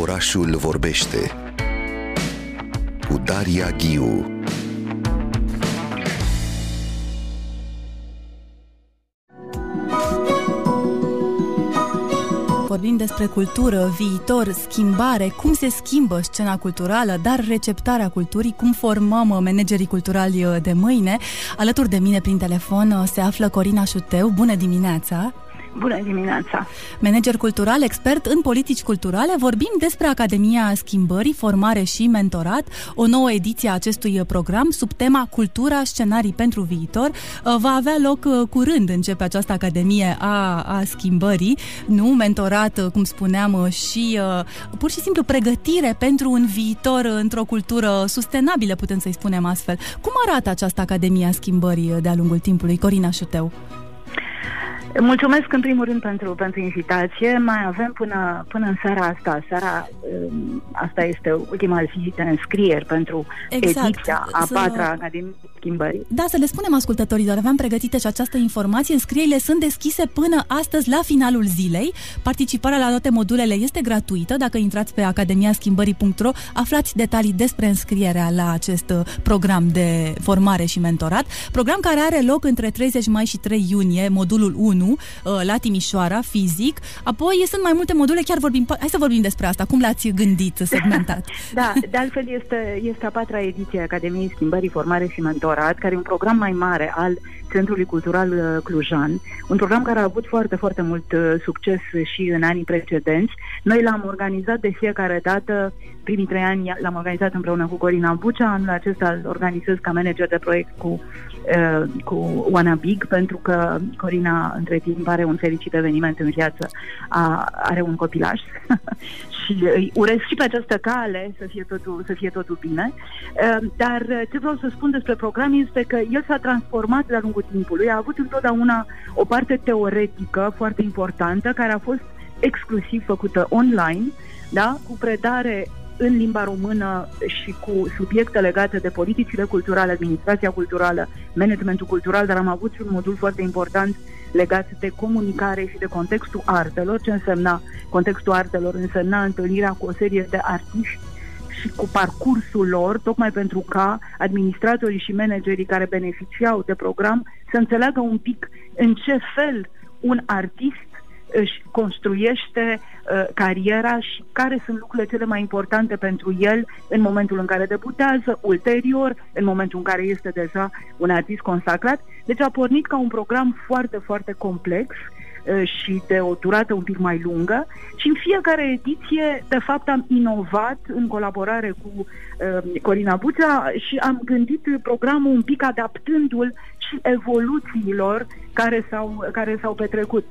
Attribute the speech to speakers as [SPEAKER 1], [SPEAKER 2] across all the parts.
[SPEAKER 1] Orașul vorbește cu Daria Ghiu
[SPEAKER 2] vorbim despre cultură, viitor, schimbare, cum se schimbă scena culturală, dar receptarea culturii, cum formăm managerii culturali de mâine. Alături de mine prin telefon se află Corina Șuteu. Bună dimineața!
[SPEAKER 3] Bună dimineața!
[SPEAKER 2] Manager cultural, expert în politici culturale, vorbim despre Academia Schimbării, Formare și Mentorat, o nouă ediție a acestui program sub tema Cultura, scenarii pentru viitor. Uh, va avea loc uh, curând, începe această Academie a, a Schimbării, nu mentorat, uh, cum spuneam, și pur și simplu pregătire pentru un viitor într-o cultură sustenabilă, putem să-i spunem astfel. Cum arată această Academie a Schimbării de-a lungul timpului? Corina Șuteu.
[SPEAKER 3] Mulțumesc în primul rând pentru, pentru invitație. Mai avem până, până în seara asta. Seara um, asta este ultima zi de înscrieri pentru exact. ediția a patra Academiei Schimbării.
[SPEAKER 2] Da, să le spunem ascultătorilor, aveam pregătite și această informație. Înscrierile sunt deschise până astăzi la finalul zilei. Participarea la toate modulele este gratuită. Dacă intrați pe academiaschimbării.ro, aflați detalii despre înscrierea la acest uh, program de formare și mentorat. Program care are loc între 30 mai și 3 iunie, modulul 1 1 uh, la Timișoara, fizic. Apoi sunt mai multe module, chiar vorbim, hai să vorbim despre asta. Cum l-ați gândit, segmentat?
[SPEAKER 3] da, de altfel este, este a patra ediție a Academiei Schimbării, Formare și Mentorat, care e un program mai mare al Centrului Cultural uh, Clujan, un program care a avut foarte, foarte mult uh, succes și în anii precedenți. Noi l-am organizat de fiecare dată, primii trei ani l-am organizat împreună cu Corina Bucea, anul acesta îl organizez ca manager de proiect cu, uh, cu Oana Big, pentru că Corina între timp are un fericit eveniment în viață, a, are un copilaj și îi urez și pe această cale să fie totul, să fie totul bine. Uh, dar ce vreau să spun despre program este că el s-a transformat de-a lungul timpului, a avut întotdeauna o parte teoretică foarte importantă care a fost exclusiv făcută online, da? cu predare în limba română și cu subiecte legate de politicile culturale, administrația culturală, managementul cultural, dar am avut și un modul foarte important legat de comunicare și de contextul artelor. Ce însemna contextul artelor? Însemna întâlnirea cu o serie de artiști și cu parcursul lor, tocmai pentru ca administratorii și managerii care beneficiau de program să înțeleagă un pic în ce fel un artist își construiește uh, cariera și care sunt lucrurile cele mai importante pentru el în momentul în care debutează, ulterior, în momentul în care este deja un artist consacrat. Deci a pornit ca un program foarte, foarte complex uh, și de o durată un pic mai lungă și în fiecare ediție, de fapt, am inovat în colaborare cu uh, Corina Bucea și am gândit programul un pic adaptându-l și evoluțiilor care s-au, care s-au petrecut.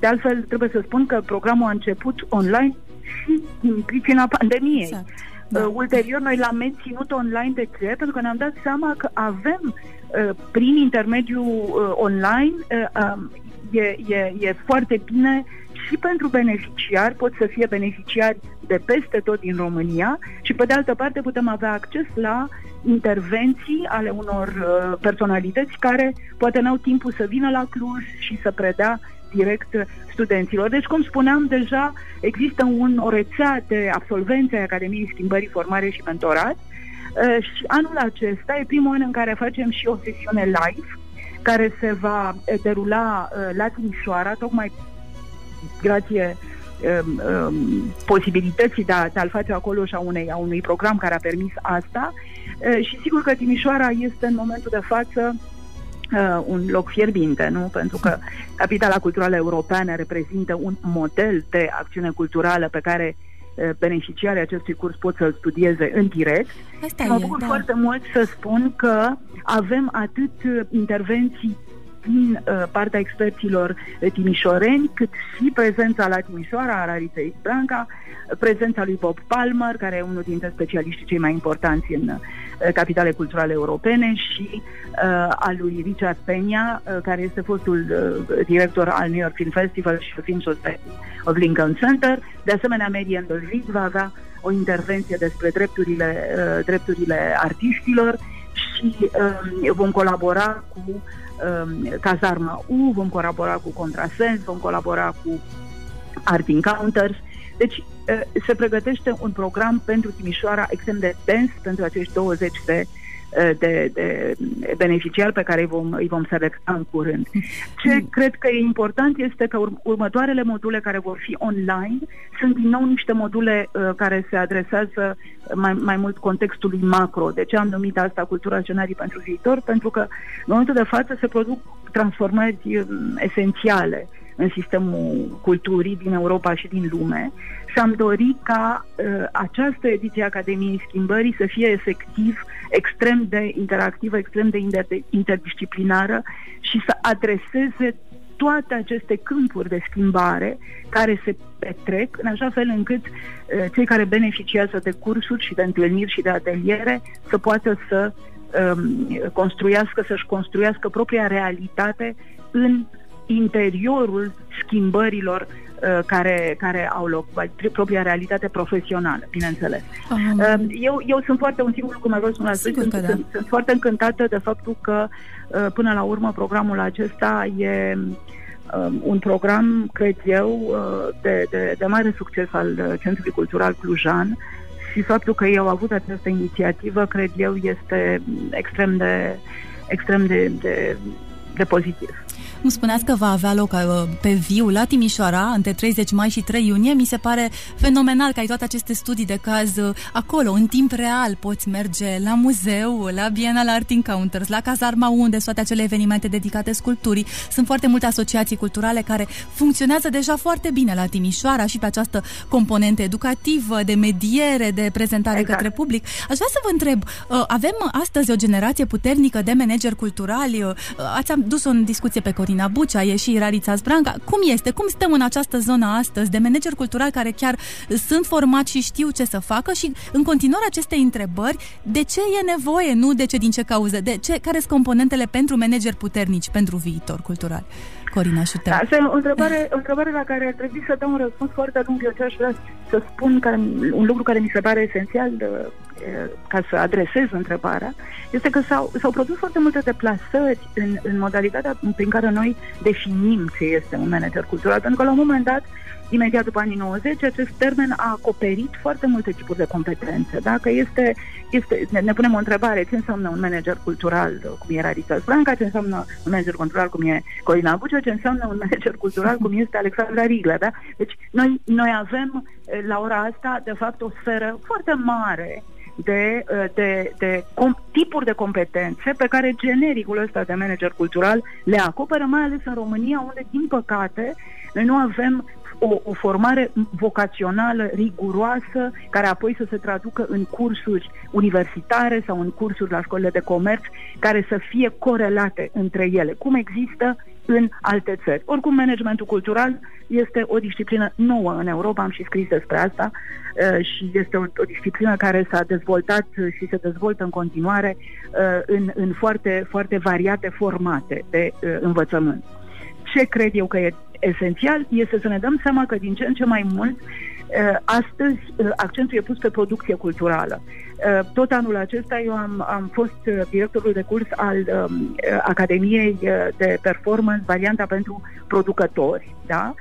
[SPEAKER 3] De altfel, trebuie să spun că programul a început online și din pricina pandemiei. Exact. Da. Uh, ulterior, noi l-am menținut online. De ce? Pentru că ne-am dat seama că avem, uh, prin intermediul uh, online, uh, um, e, e, e foarte bine și pentru beneficiari, pot să fie beneficiari de peste tot din România și pe de altă parte putem avea acces la intervenții ale unor uh, personalități care poate n-au timpul să vină la Cluj și să predea direct studenților. Deci, cum spuneam deja, există un, o rețea de absolvențe ai Academiei Schimbării, Formare și Mentorat uh, și anul acesta e primul an în care facem și o sesiune live care se va derula uh, la Timișoara, tocmai grație um, um, posibilității de, a, de a-l face acolo și a unei, a unui program care a permis asta. Uh, și sigur că Timișoara este în momentul de față uh, un loc fierbinte, nu? Pentru că Capitala Culturală Europeană reprezintă un model de acțiune culturală pe care uh, beneficiarii acestui curs pot să-l studieze în direct. Asta mă bucur da. foarte mult să spun că avem atât intervenții din uh, partea experților timișoreni, cât și prezența la Timișoara a Larisei Branca, prezența lui Bob Palmer, care e unul dintre specialiștii cei mai importanți în uh, capitale culturale europene și uh, al lui Richard Peña, uh, care este fostul uh, director al New York Film Festival și Film Society of Lincoln Center. De asemenea, Marian Dolvid va avea o intervenție despre drepturile, uh, drepturile artiștilor și uh, vom colabora cu um, Cazarma U, vom colabora cu Contrasens, vom colabora cu Art Encounters. Deci se pregătește un program pentru Timișoara extrem de dens pentru acești 20 de de, de beneficiari pe care îi vom, îi vom selecta în curând. Ce mm. cred că e important este că următoarele module care vor fi online sunt din nou niște module uh, care se adresează mai, mai mult contextului macro. De ce am numit asta cultura scenarii pentru viitor? Pentru că în momentul de față se produc transformări um, esențiale în sistemul culturii din Europa și din lume și am dorit ca uh, această ediție a Academiei Schimbării să fie efectiv extrem de interactivă, extrem de interdisciplinară și să adreseze toate aceste câmpuri de schimbare care se petrec în așa fel încât uh, cei care beneficiază de cursuri și de întâlniri și de ateliere să poată să um, construiască, să-și construiască propria realitate în interiorul schimbărilor uh, care, care au loc, propria realitate profesională, bineînțeles. Um, uh, eu, eu sunt foarte, un singur lucru mai vreau să spun sunt,
[SPEAKER 2] da.
[SPEAKER 3] sunt, sunt foarte încântată de faptul că uh, până la urmă programul acesta e um, un program, cred eu, uh, de, de, de mare succes al uh, Centrului Cultural Clujan și faptul că ei au avut această inițiativă, cred eu, este extrem de extrem de, de, de pozitiv.
[SPEAKER 2] Nu spuneați că va avea loc uh, pe viu la Timișoara între 30 mai și 3 iunie. Mi se pare fenomenal că ai toate aceste studii de caz uh, acolo, în timp real. Poți merge la muzeu, la Bienal Art Encounters, la Cazarma unde toate acele evenimente dedicate sculpturii. Sunt foarte multe asociații culturale care funcționează deja foarte bine la Timișoara și pe această componentă educativă, de mediere, de prezentare exact. către public. Aș vrea să vă întreb, uh, avem astăzi o generație puternică de manageri culturali? Ați dus-o în discuție pe Corin Marina Bucea, e și Rarița Zbranca. Cum este? Cum stăm în această zonă astăzi de manageri culturali care chiar sunt formați și știu ce să facă și în continuare aceste întrebări, de ce e nevoie, nu de ce din ce cauze, de ce, care sunt componentele pentru manageri puternici pentru viitor cultural? Corina ajută.
[SPEAKER 3] Da, asta e o întrebare, o întrebare la care ar trebui să dau un răspuns foarte lung. Eu ce aș vrea să spun că un lucru care mi se pare esențial de, ca să adresez întrebarea, este că s-au, s-au produs foarte multe deplasări în, în modalitatea prin care noi definim ce este un manager cultural, pentru că la un moment dat imediat după anii 90, acest termen a acoperit foarte multe tipuri de competențe. Dacă este, este ne, ne punem o întrebare, ce înseamnă un manager cultural, cum era Rita Franca, ce înseamnă un manager cultural, cum e Corina Bucea, ce înseamnă un manager cultural, cum este Alexandra Rigla, da? Deci noi, noi avem la ora asta, de fapt, o sferă foarte mare de, de, de com, tipuri de competențe pe care genericul ăsta de manager cultural le acoperă, mai ales în România, unde, din păcate, noi nu avem o, o formare vocațională riguroasă, care apoi să se traducă în cursuri universitare sau în cursuri la școlile de comerț, care să fie corelate între ele, cum există în alte țări. Oricum, managementul cultural este o disciplină nouă în Europa, am și scris despre asta, uh, și este o, o disciplină care s-a dezvoltat și se dezvoltă în continuare uh, în, în foarte, foarte variate formate de uh, învățământ. Ce cred eu că e esențial este să ne dăm seama că din ce în ce mai mult uh, astăzi uh, accentul e pus pe producție culturală. Uh, tot anul acesta eu am, am fost directorul de curs al um, Academiei de Performance, varianta pentru producători, da?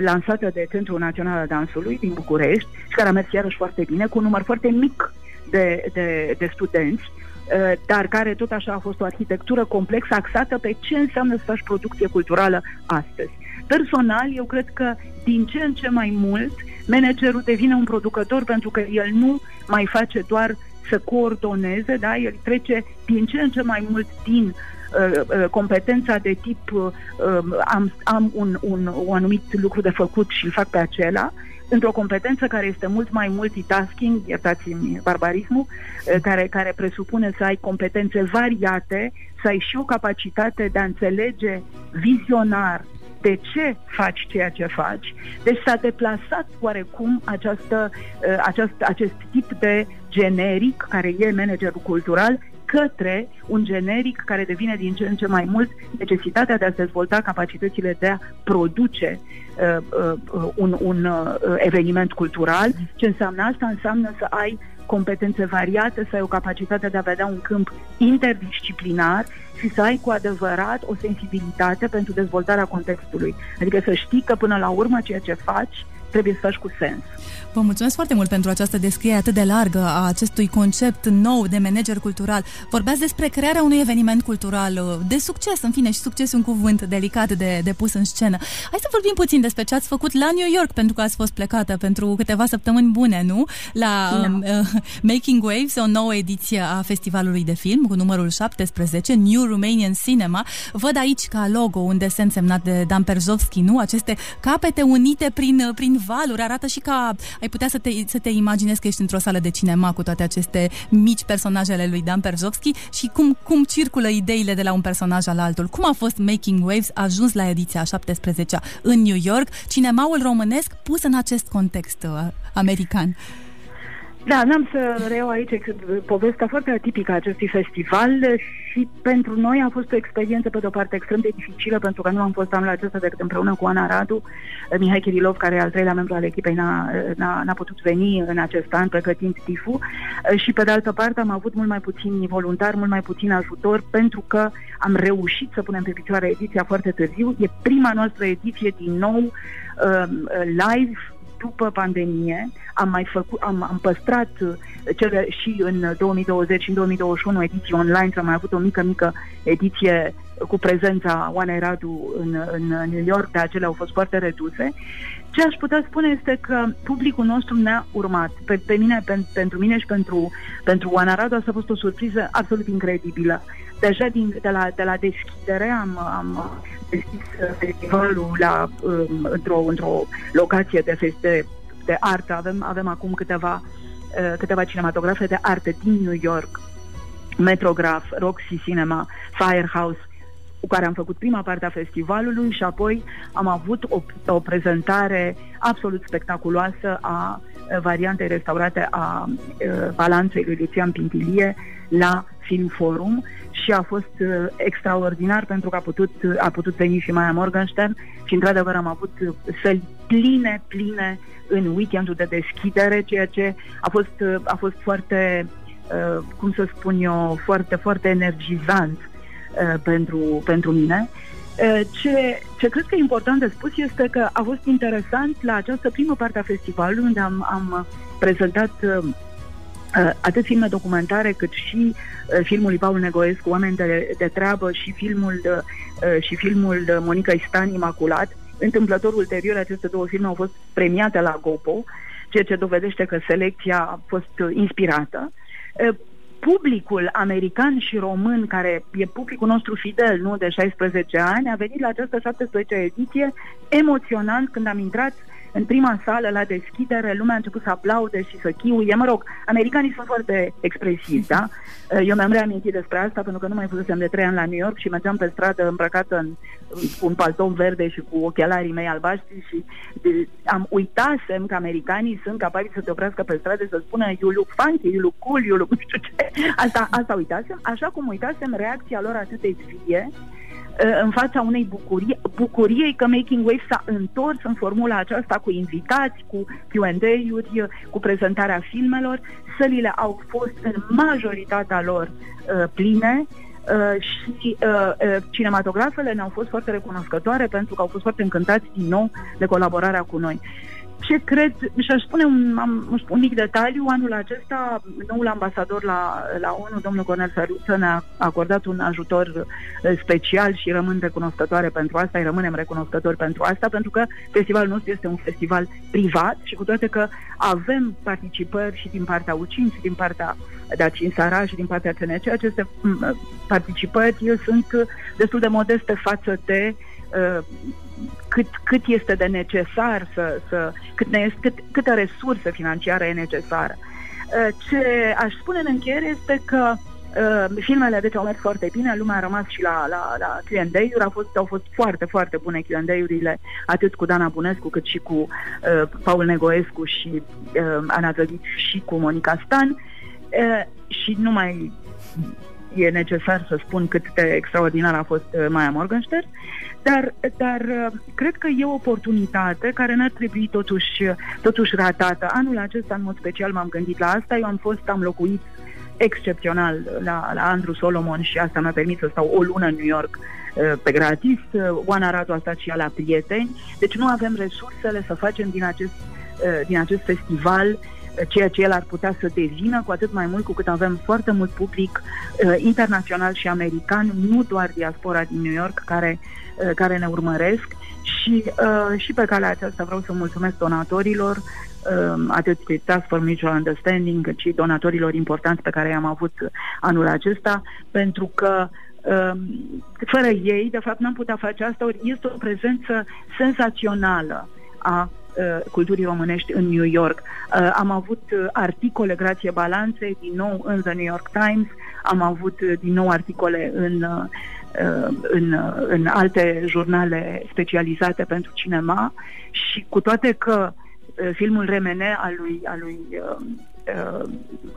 [SPEAKER 3] lansată de Centrul Național al Dansului din București și care a mers iarăși foarte bine, cu un număr foarte mic de, de, de studenți Uh, dar care tot așa a fost o arhitectură complexă axată pe ce înseamnă să faci producție culturală astăzi. Personal, eu cred că din ce în ce mai mult managerul devine un producător pentru că el nu mai face doar să coordoneze, da? el trece din ce în ce mai mult din uh, uh, competența de tip uh, um, am, am un, un, un anumit lucru de făcut și îl fac pe acela, într-o competență care este mult mai multitasking, iertați-mi barbarismul, eh, care, care presupune să ai competențe variate, să ai și o capacitate de a înțelege vizionar de ce faci ceea ce faci. Deci s-a deplasat oarecum această, eh, aceast, acest tip de generic, care e managerul cultural, către un generic care devine din ce în ce mai mult necesitatea de a dezvolta capacitățile de a produce uh, uh, un, un uh, eveniment cultural. Ce înseamnă asta? Înseamnă să ai competențe variate, să ai o capacitate de a vedea un câmp interdisciplinar și să ai cu adevărat o sensibilitate pentru dezvoltarea contextului. Adică să știi că până la urmă ceea ce faci trebuie să faci cu sens.
[SPEAKER 2] Vă mulțumesc foarte mult pentru această descriere atât de largă a acestui concept nou de manager cultural. Vorbeați despre crearea unui eveniment cultural uh, de succes, în fine, și succes un cuvânt delicat de, de pus în scenă. Hai să vorbim puțin despre ce ați făcut la New York, pentru că ați fost plecată pentru câteva săptămâni bune, nu? La da. um, uh, Making Waves, o nouă ediție a festivalului de film cu numărul 17, New Romanian Cinema. Văd aici ca logo un desen semnat de Dan Perzovski, nu? Aceste capete unite prin, uh, prin valuri arată și ca ai putea să te, să te imaginezi că ești într-o sală de cinema cu toate aceste mici personajele lui Dan Perzovski și cum, cum circulă ideile de la un personaj al altul. Cum a fost Making Waves ajuns la ediția 17 în New York, cinemaul românesc pus în acest context uh, american?
[SPEAKER 3] Da, n-am să reiau aici povestea foarte atipică a acestui festival și pentru noi a fost o experiență pe de-o parte extrem de dificilă pentru că nu am fost anul acesta decât împreună cu Ana Radu, Mihai Kirilov, care e al treilea membru al echipei, n-a, n-a, n-a putut veni în acest an pregătind TIFU și pe de altă parte am avut mult mai puțin voluntari, mult mai puțin ajutor pentru că am reușit să punem pe picioare ediția foarte târziu. E prima noastră ediție din nou uh, live după pandemie, am mai făcut, am, am păstrat uh, cele și în 2020 și în 2021 ediții online, am mai avut o mică, mică ediție cu prezența Oanei Radu în, în New York, dar acele au fost foarte reduse. Ce aș putea spune este că publicul nostru ne-a urmat. Pe, pe mine, pe, pentru mine și pentru, pentru Oana Radu asta a fost o surpriză absolut incredibilă. Deja din, de, la, de la deschidere am, am deschis festivalul la, um, într-o, într-o locație de, feste, de artă. Avem, avem acum câteva, uh, câteva cinematografe de artă din New York, Metrograph, Roxy Cinema, Firehouse, cu care am făcut prima parte a festivalului și apoi am avut o, o prezentare absolut spectaculoasă a variantei restaurate a balanței lui Lucian Pintilie la Film Forum și a fost extraordinar pentru că a putut, a putut veni și Maia Morgenstern și într-adevăr am avut săli pline, pline în weekendul de deschidere, ceea ce a fost, a fost foarte, cum să spun eu, foarte, foarte energizant pentru, pentru mine. Ce, ce cred că e important de spus este că a fost interesant la această primă parte a festivalului unde am, am prezentat uh, atât filme documentare cât și uh, filmul lui Paul Negoescu, Oameni de, de treabă și filmul, de, uh, și filmul de Monica Istan, Imaculat. Întâmplător ulterior, aceste două filme au fost premiate la Gopo, ceea ce dovedește că selecția a fost inspirată publicul american și român, care e publicul nostru fidel, nu, de 16 ani, a venit la această 17 ediție emoționant când am intrat în prima sală, la deschidere, lumea a început să aplaude și să chiuie. Mă rog, americanii sunt foarte expresivi, da? Eu mi-am reamintit despre asta pentru că nu mai fusesem de trei ani la New York și mergeam pe stradă îmbrăcată în, cu un palton verde și cu ochelarii mei albaștri și de, am uitasem că americanii sunt capabili să te oprească pe stradă să spună you look funky, you look cool, you look nu știu ce. Asta, asta uitasem, așa cum uitasem reacția lor atât de vie Uh, în fața unei bucurii, bucuriei că Making Wave s-a întors în formula aceasta cu invitați, cu Q&A-uri, uh, cu prezentarea filmelor. Sălile au fost în majoritatea lor uh, pline, Uh, și uh, uh, cinematografele ne-au fost foarte recunoscătoare pentru că au fost foarte încântați din nou de colaborarea cu noi. Ce cred, și aș spune un, am, un mic detaliu, anul acesta noul ambasador la, la ONU, domnul Cornel Săruță, ne-a acordat un ajutor eh, special și rămân recunoscătoare pentru asta, îi rămânem recunoscători pentru asta, pentru că festivalul nostru este un festival privat și cu toate că avem participări și din partea UCIN și din partea Dacin Sara și din partea CNC, aceste mm, participări sunt destul de modeste față de uh, cât, cât este de necesar să, să cât ne, cât, câtă resursă financiară e necesară. Uh, ce aș spune în încheiere este că Uh, filmele deci au mers foarte bine, lumea a rămas și la, la, la Q&A-uri, au fost, au fost foarte, foarte bune Q&A-urile, atât cu Dana Bunescu cât și cu uh, Paul Negoescu și uh, Ana Zădic și cu Monica Stan uh, și nu mai e necesar să spun cât de extraordinar a fost uh, Maia Morgenstern, dar, dar uh, cred că e o oportunitate care n-ar trebui totuși, totuși ratată. Anul acesta, în mod special, m-am gândit la asta. Eu am fost, am locuit excepțional la, la Andrew Solomon și asta mi-a permis să stau o lună în New York uh, pe gratis. Uh, Oana Radu a stat și ea la prieteni. Deci nu avem resursele să facem din acest, uh, din acest festival ceea ce el ar putea să devină, cu atât mai mult cu cât avem foarte mult public uh, internațional și american, nu doar diaspora din New York care, uh, care ne urmăresc. Și, uh, și pe calea aceasta vreau să mulțumesc donatorilor, uh, atât pe Task for Mutual Understanding, cât și donatorilor importanți pe care i-am avut anul acesta, pentru că um, fără ei, de fapt, n-am putea face asta, ori este o prezență senzațională a uh, culturii românești în New York. Uh, am avut uh, articole grație balanței, din nou în The New York Times, am avut uh, din nou articole în, uh, uh în, uh, în alte jurnale specializate pentru cinema și cu toate că uh, filmul Remene al lui, al lui uh, uh,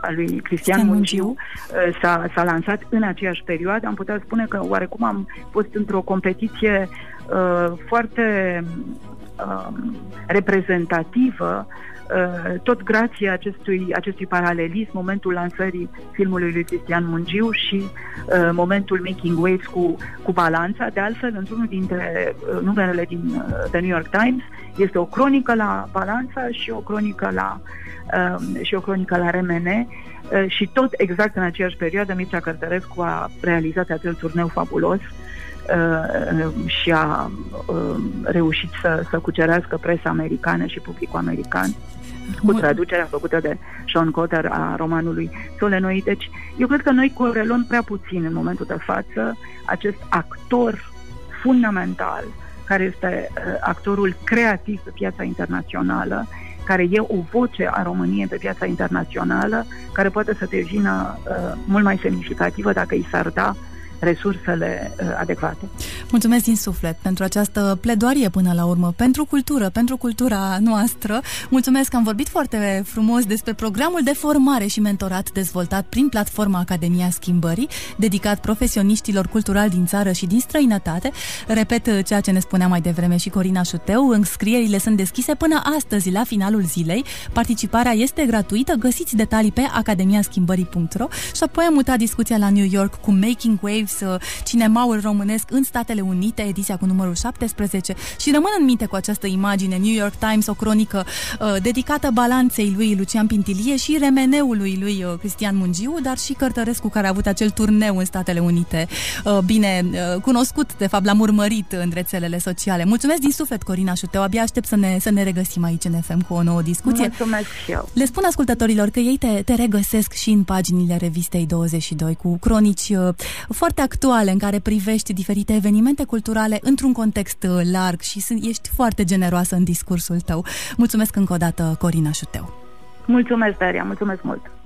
[SPEAKER 3] al lui Cristian Munciu uh, s-a, s-a lansat în aceeași perioadă, am putea spune că oarecum am fost într-o competiție uh, foarte Um, reprezentativă, uh, tot grație acestui, acestui paralelism, momentul lansării filmului lui Cristian Mungiu și uh, momentul Making Waves cu, cu Balanța. De altfel, într-unul dintre uh, numerele din uh, The New York Times este o cronică la Balanța și o cronică la, uh, și o cronică la RMN uh, și tot exact în aceeași perioadă Mircea Cărtărescu a realizat acel turneu fabulos uh, Uh, și a uh, reușit să, să cucerească presa americană și publicul american cu traducerea făcută de Sean Cotter a romanului Solenoi. Deci, eu cred că noi corelăm prea puțin în momentul de față acest actor fundamental, care este uh, actorul creativ pe piața internațională, care e o voce a României pe piața internațională, care poate să devină uh, mult mai semnificativă dacă i s-ar da resursele uh, adecvate.
[SPEAKER 2] Mulțumesc din suflet pentru această pledoarie până la urmă, pentru cultură, pentru cultura noastră. Mulțumesc că am vorbit foarte frumos despre programul de formare și mentorat dezvoltat prin platforma Academia Schimbării, dedicat profesioniștilor culturali din țară și din străinătate. Repet uh, ceea ce ne spunea mai devreme și Corina Șuteu, înscrierile sunt deschise până astăzi, la finalul zilei. Participarea este gratuită, găsiți detalii pe academiaschimbării.ro și apoi am mutat discuția la New York cu Making Waves Waves, cinemaul românesc în Statele Unite, ediția cu numărul 17 și rămân în minte cu această imagine New York Times, o cronică uh, dedicată balanței lui Lucian Pintilie și remeneului lui uh, Cristian Mungiu, dar și Cărtărescu care a avut acel turneu în Statele Unite, uh, bine uh, cunoscut, de fapt l-am urmărit în rețelele sociale. Mulțumesc din suflet, Corina Șuteu, abia aștept să ne, să ne regăsim aici în FM cu o nouă discuție.
[SPEAKER 3] Mulțumesc și eu.
[SPEAKER 2] Le spun ascultătorilor că ei te, te regăsesc și în paginile revistei 22 cu cronici uh, foarte foarte actuale în care privești diferite evenimente culturale într-un context uh, larg și ești foarte generoasă în discursul tău. Mulțumesc încă o dată, Corina Șuteu.
[SPEAKER 3] Mulțumesc, Daria, mulțumesc mult!